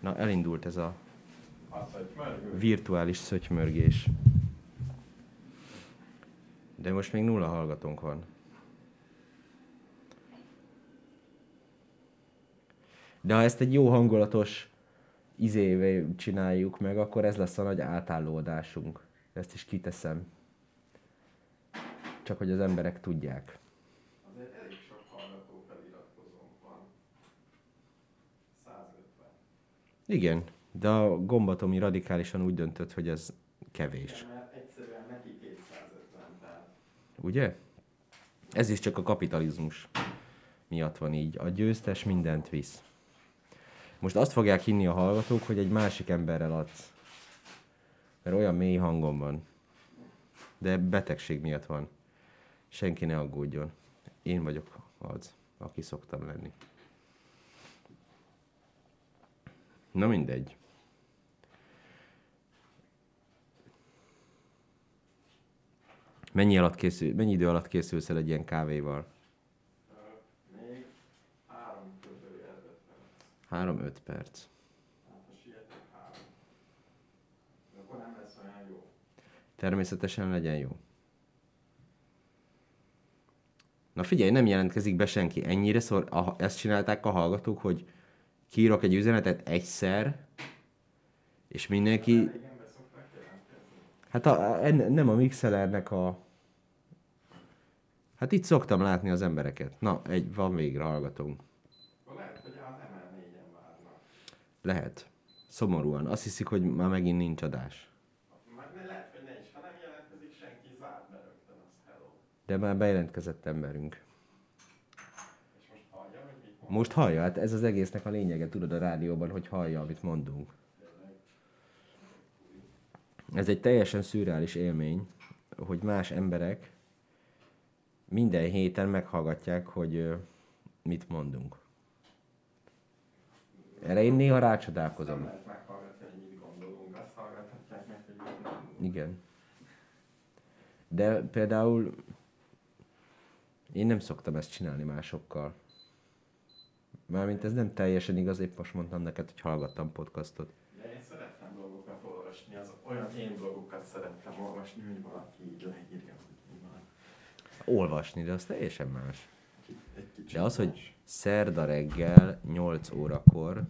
Na, elindult ez a virtuális szötymörgés. De most még nulla hallgatónk van. De ha ezt egy jó hangulatos izévé csináljuk meg, akkor ez lesz a nagy átállódásunk. Ezt is kiteszem. Csak hogy az emberek tudják. Igen, de a gombatomi radikálisan úgy döntött, hogy ez kevés. Mert egyszerűen neki 250, tehát Ugye? Ez is csak a kapitalizmus miatt van így. A győztes mindent visz. Most azt fogják hinni a hallgatók, hogy egy másik emberrel adsz. Mert olyan mély hangom van. De betegség miatt van. Senki ne aggódjon. Én vagyok az, aki szoktam lenni. Na mindegy. Mennyi, alatt készül, mennyi idő alatt készülsz el egy ilyen kávéval? még 3 körül 5 3-5 perc. perc. Ha sietek 3. De akkor nem lesz olyan jó. Természetesen legyen jó. Na figyelj, nem jelentkezik be senki. Ennyire szor, a, ezt csinálták a hallgatók, hogy kiírok egy üzenetet egyszer, és mindenki... Hát a, en, nem a Mixelernek a... Hát itt szoktam látni az embereket. Na, egy van végre hallgatónk. Akkor lehet, hogy az ML4-en várnak. Lehet. Szomorúan. Azt hiszik, hogy már megint nincs adás. Lehet, hogy ne is. Ha nem jelentkezik senki, zárd be rögtön az hello. De már bejelentkezett emberünk. És most hallja, hogy mit mond. Most hallja, hát ez az egésznek a lényege, tudod a rádióban, hogy hallja, amit mondunk. Ez egy teljesen szürreális élmény, hogy más emberek minden héten meghallgatják, hogy mit mondunk. Erre én néha Nem rácsodálkozom. lehet. Igen. De például én nem szoktam ezt csinálni másokkal. Mármint ez nem teljesen igaz, épp most mondtam neked, hogy hallgattam podcastot. De én szeretem blogokat olvasni, az olyan én blogokat szerettem olvasni, hogy valaki így leírja, hogy mi van. Olvasni, de az teljesen más. De az, hogy szerda reggel 8 órakor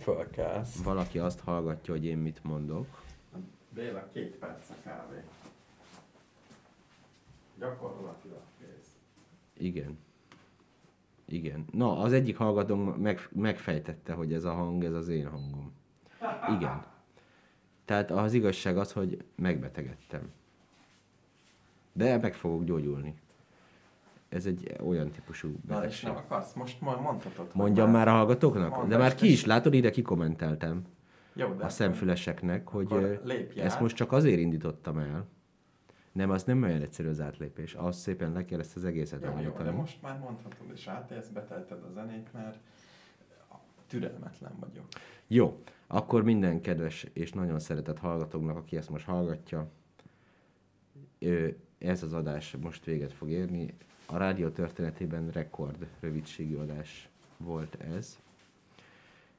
Fölkelsz. valaki azt hallgatja, hogy én mit mondok, Béla, két perc a kávé. Gyakorlatilag kész. igen. Igen. Na, az egyik hallgatónk meg, megfejtette, hogy ez a hang, ez az én hangom. Igen. Tehát az igazság az, hogy megbetegedtem. De meg fogok gyógyulni. Ez egy olyan típusú Na és betegség. nem akarsz, most ma mondhatod. Mondjam már a hallgatóknak? Mondd De már ki is. látod, ide kikommenteltem Jó, de a szemfüleseknek, hogy ezt most csak azért indítottam el. Nem, az nem olyan egyszerű az átlépés. Az szépen le kell ezt az egészet Jó, jó, de most már mondhatod, és átélsz, betelted a zenét, mert türelmetlen vagyok. Jó, akkor minden kedves és nagyon szeretett hallgatóknak, aki ezt most hallgatja, ez az adás most véget fog érni. A rádió történetében rekord rövidségű adás volt ez.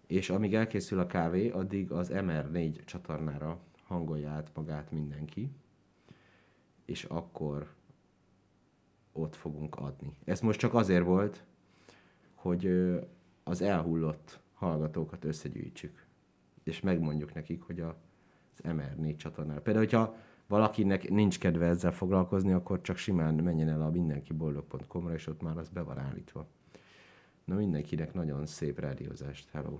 És amíg elkészül a kávé, addig az MR4 csatornára hangolja át magát mindenki, és akkor ott fogunk adni. Ez most csak azért volt, hogy az elhullott hallgatókat összegyűjtsük, és megmondjuk nekik, hogy a, az MR4 csatornára. Például, hogyha valakinek nincs kedve ezzel foglalkozni, akkor csak simán menjen el a mindenkiboldog.com-ra, és ott már az be van állítva. Na mindenkinek nagyon szép rádiózást. Hello!